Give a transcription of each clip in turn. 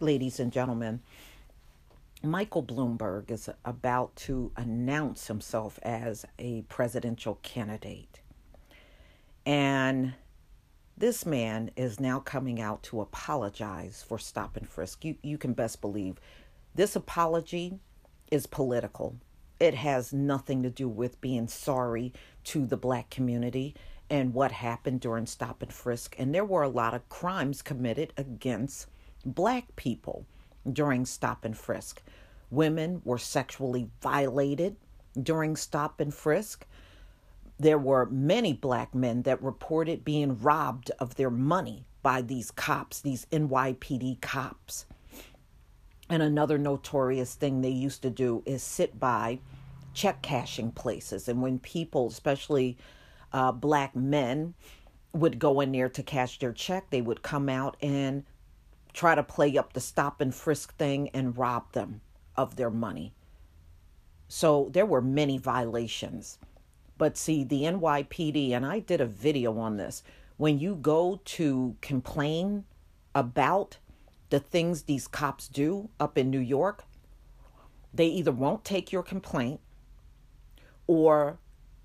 Ladies and gentlemen, Michael Bloomberg is about to announce himself as a presidential candidate. And this man is now coming out to apologize for stop and frisk. You, you can best believe this apology is political. It has nothing to do with being sorry to the black community and what happened during stop and frisk. And there were a lot of crimes committed against black people during stop and frisk. Women were sexually violated during stop and frisk. There were many black men that reported being robbed of their money by these cops, these NYPD cops. And another notorious thing they used to do is sit by check cashing places. And when people, especially uh, black men, would go in there to cash their check, they would come out and try to play up the stop and frisk thing and rob them of their money. So there were many violations. But see, the NYPD, and I did a video on this, when you go to complain about the things these cops do up in New York, they either won't take your complaint or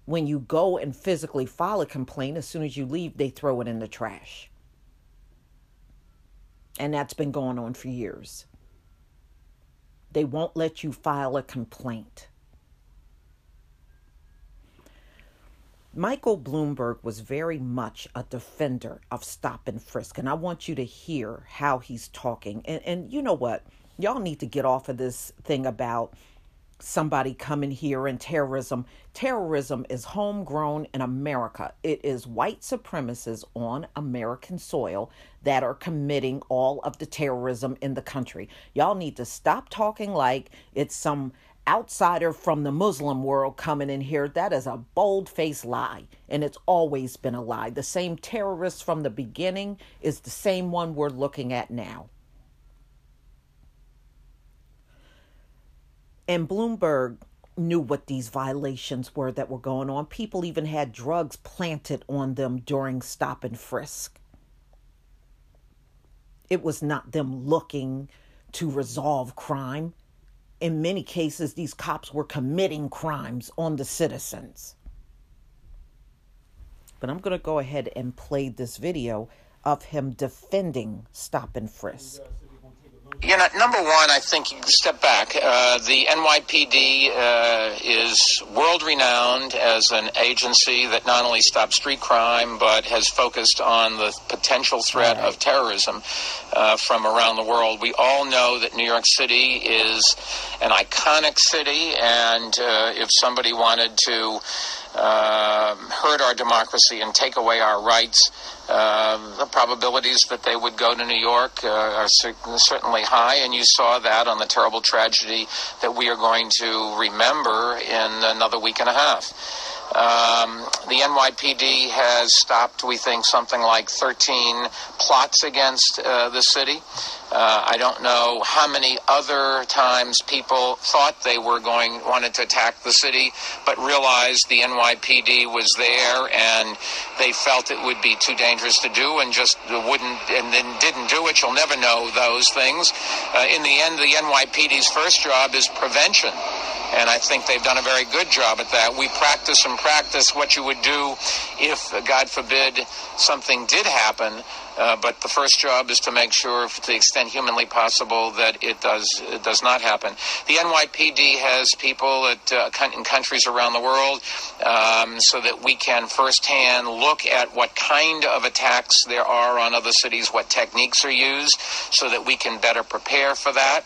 when you go and physically file a complaint, as soon as you leave, they throw it in the trash. And that's been going on for years. They won't let you file a complaint. Michael Bloomberg was very much a defender of stop and frisk, and I want you to hear how he's talking. And, and you know what? Y'all need to get off of this thing about somebody coming here and terrorism. Terrorism is homegrown in America. It is white supremacists on American soil that are committing all of the terrorism in the country. Y'all need to stop talking like it's some outsider from the Muslim world coming in here. That is a bold faced lie, and it's always been a lie. The same terrorist from the beginning is the same one we're looking at now. And Bloomberg knew what these violations were that were going on. People even had drugs planted on them during stop and frisk. It was not them looking to resolve crime. In many cases, these cops were committing crimes on the citizens. But I'm going to go ahead and play this video of him defending stop and frisk. You know, number one, I think you step back. Uh, the NYPD uh, is world renowned as an agency that not only stops street crime but has focused on the potential threat of terrorism uh, from around the world. We all know that New York City is an iconic city, and uh, if somebody wanted to uh, hurt our democracy and take away our rights, uh, the probabilities that they would go to New York uh, are certainly high, and you saw that on the terrible tragedy that we are going to remember in another week and a half. Um, the NYPD has stopped, we think, something like 13 plots against uh, the city. Uh, I don't know how many other times people thought they were going wanted to attack the city, but realized the NYPD was there and they felt it would be too dangerous to do and just wouldn't and then didn't do it. You'll never know those things. Uh, in the end, the NYPD's first job is prevention. And I think they've done a very good job at that. We practice and practice what you would do if, God forbid, something did happen. Uh, but the first job is to make sure, to the extent humanly possible, that it does it does not happen. The NYPD has people at, uh, in countries around the world, um, so that we can firsthand look at what kind of attacks there are on other cities, what techniques are used, so that we can better prepare for that,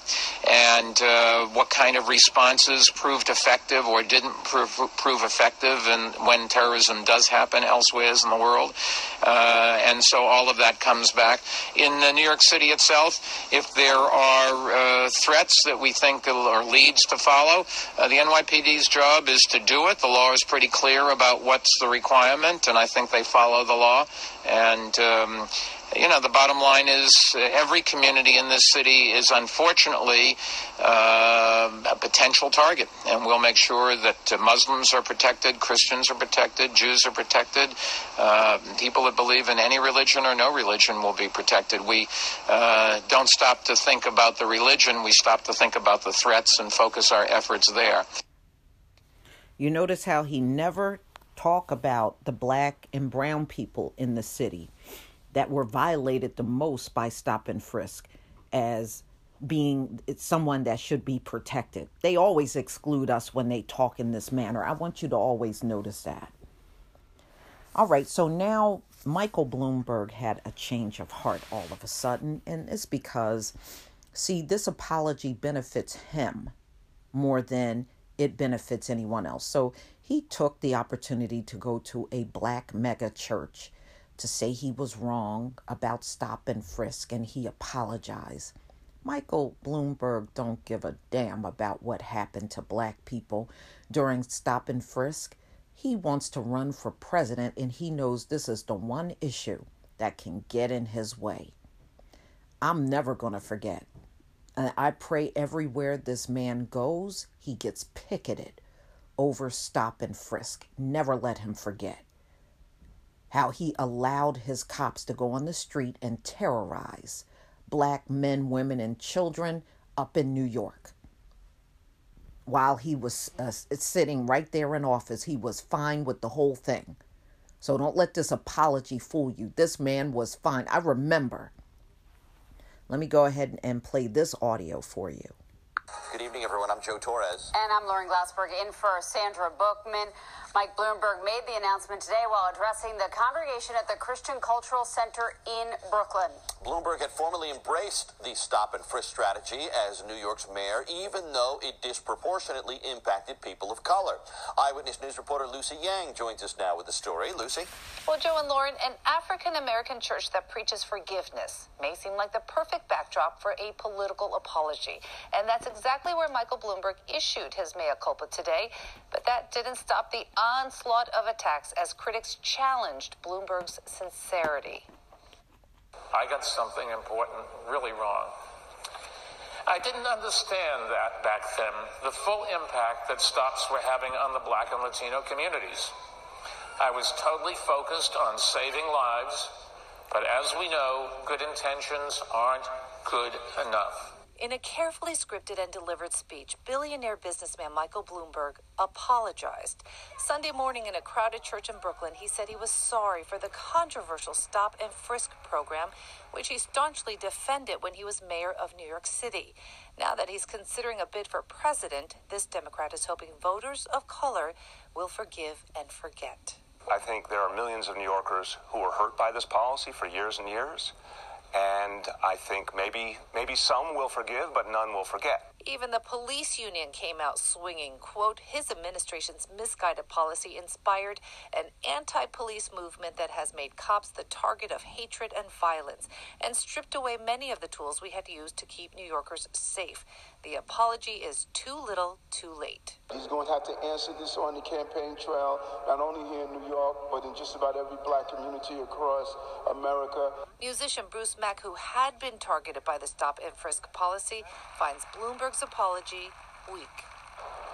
and uh, what kind of responses proved effective or didn't prove, prove effective and when terrorism does happen elsewhere in the world. Uh, and so all of that comes back. In uh, New York City itself, if there are uh, threats that we think are leads to follow, uh, the NYPD's job is to do it. The law is pretty clear about what's the requirement, and I think they follow the law. And um, you know, the bottom line is uh, every community in this city is unfortunately uh, a potential target. And we'll make sure that uh, Muslims are protected, Christians are protected, Jews are protected, uh, people that believe in any religion or no religion will be protected. We uh, don't stop to think about the religion, we stop to think about the threats and focus our efforts there. You notice how he never talk about the black and brown people in the city that were violated the most by stop and frisk as being someone that should be protected. They always exclude us when they talk in this manner. I want you to always notice that. All right, so now Michael Bloomberg had a change of heart all of a sudden, and it's because, see, this apology benefits him more than it benefits anyone else. So he took the opportunity to go to a black mega church to say he was wrong about stop and frisk and he apologized. Michael Bloomberg don't give a damn about what happened to black people during stop and frisk. He wants to run for president and he knows this is the one issue that can get in his way. I'm never going to forget. And I pray everywhere this man goes, he gets picketed over stop and frisk. Never let him forget how he allowed his cops to go on the street and terrorize black men, women, and children up in New York. While he was uh, sitting right there in office, he was fine with the whole thing. So don't let this apology fool you. This man was fine. I remember. Let me go ahead and play this audio for you. Good evening, everyone. I'm Joe Torres. And I'm Lauren Glassberg in for Sandra Bookman. Mike Bloomberg made the announcement today while addressing the congregation at the Christian Cultural Center in Brooklyn. Bloomberg had formally embraced the stop and frisk strategy as New York's mayor, even though it disproportionately impacted people of color. Eyewitness News reporter Lucy Yang joins us now with the story. Lucy? Well, Joe and Lauren, an African American church that preaches forgiveness may seem like the perfect backdrop for a political apology. And that's exactly where Michael Bloomberg issued his mea culpa today. But that didn't stop the onslaught of attacks as critics challenged Bloomberg's sincerity. I got something important really wrong. I didn't understand that back then, the full impact that stops were having on the black and Latino communities. I was totally focused on saving lives, but as we know, good intentions aren't good enough. In a carefully scripted and delivered speech, billionaire businessman Michael Bloomberg apologized. Sunday morning in a crowded church in Brooklyn, he said he was sorry for the controversial stop and frisk program, which he staunchly defended when he was mayor of New York City. Now that he's considering a bid for president, this Democrat is hoping voters of color will forgive and forget. I think there are millions of New Yorkers who were hurt by this policy for years and years. And I think maybe maybe some will forgive, but none will forget. Even the police union came out swinging. Quote, his administration's misguided policy inspired an anti police movement that has made cops the target of hatred and violence and stripped away many of the tools we had used to keep New Yorkers safe. The apology is too little, too late. He's going to have to answer this on the campaign trail, not only here in New York, but in just about every black community across America. Musician Bruce Mack, who had been targeted by the stop and frisk policy, finds Bloomberg's apology weak.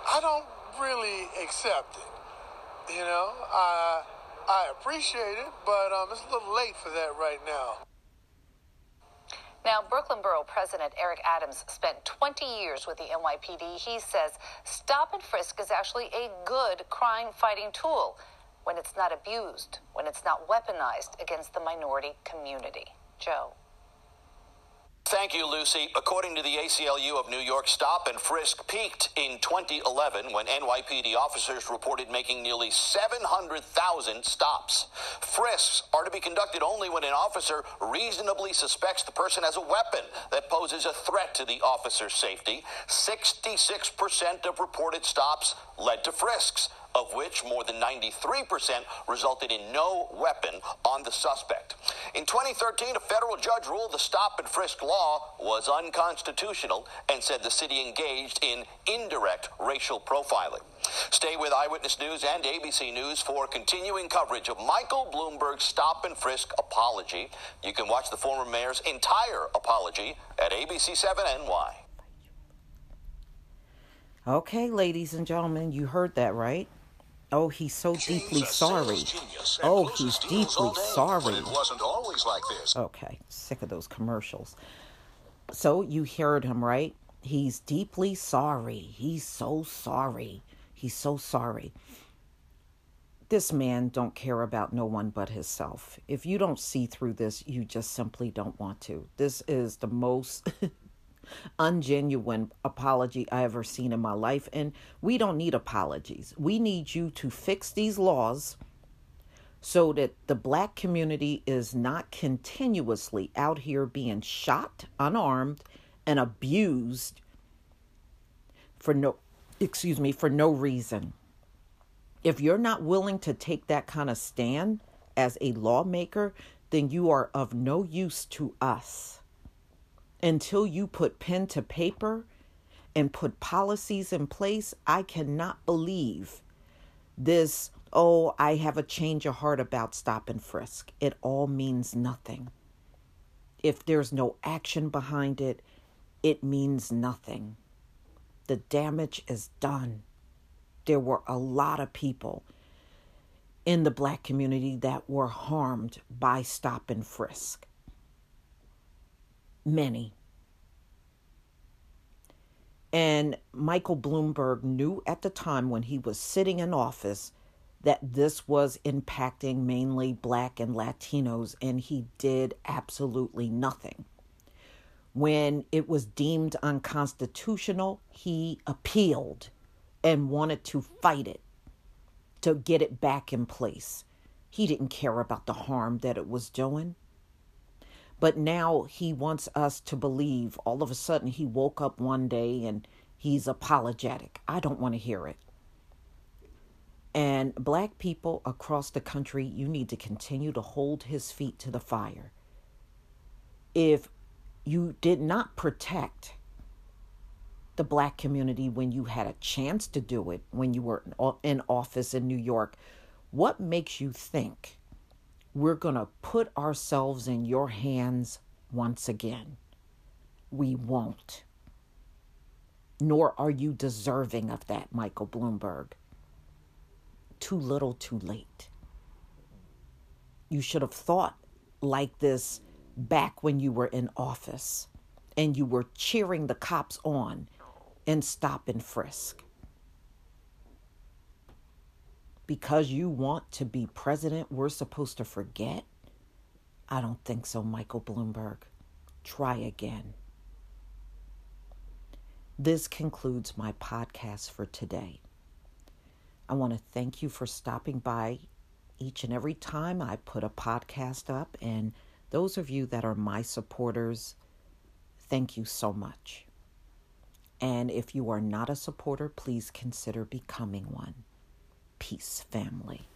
I don't really accept it. You know, I, I appreciate it, but um, it's a little late for that right now. Now, Brooklyn Borough President Eric Adams spent 20 years with the NYPD. He says stop and frisk is actually a good crime fighting tool when it's not abused, when it's not weaponized against the minority community. Joe. Thank you, Lucy. According to the ACLU of New York, stop and frisk peaked in 2011 when NYPD officers reported making nearly 700,000 stops. Frisks are to be conducted only when an officer reasonably suspects the person has a weapon that poses a threat to the officer's safety. 66% of reported stops led to frisks of which more than 93% resulted in no weapon on the suspect. In 2013, a federal judge ruled the stop and frisk law was unconstitutional and said the city engaged in indirect racial profiling. Stay with Eyewitness News and ABC News for continuing coverage of Michael Bloomberg's stop and frisk apology. You can watch the former mayor's entire apology at ABC7NY. Okay, ladies and gentlemen, you heard that right. Oh, he's so deeply sorry. Oh, he's deeply sorry. It wasn't always like this. Okay, sick of those commercials. So you heard him, right? He's deeply sorry. He's so sorry. He's so sorry. This man don't care about no one but himself. If you don't see through this, you just simply don't want to. This is the most ungenuine apology I ever seen in my life. And we don't need apologies. We need you to fix these laws so that the black community is not continuously out here being shot unarmed and abused for no excuse me for no reason if you're not willing to take that kind of stand as a lawmaker then you are of no use to us until you put pen to paper and put policies in place, I cannot believe this. Oh, I have a change of heart about stop and frisk. It all means nothing. If there's no action behind it, it means nothing. The damage is done. There were a lot of people in the black community that were harmed by stop and frisk many. And Michael Bloomberg knew at the time when he was sitting in office that this was impacting mainly black and Latinos, and he did absolutely nothing. When it was deemed unconstitutional, he appealed and wanted to fight it to get it back in place. He didn't care about the harm that it was doing. But now he wants us to believe all of a sudden he woke up one day and he's apologetic. I don't want to hear it. And black people across the country, you need to continue to hold his feet to the fire. If you did not protect the black community when you had a chance to do it, when you were in office in New York, what makes you think we're going to put ourselves in your hands once again. We won't. Nor are you deserving of that, Michael Bloomberg. Too little, too late. You should have thought like this back when you were in office and you were cheering the cops on and stop and frisk because you want to be president, we're supposed to forget? I don't think so, Michael Bloomberg. Try again. This concludes my podcast for today. I want to thank you for stopping by each and every time I put a podcast up. And those of you that are my supporters, thank you so much. And if you are not a supporter, please consider becoming one. Peace, family.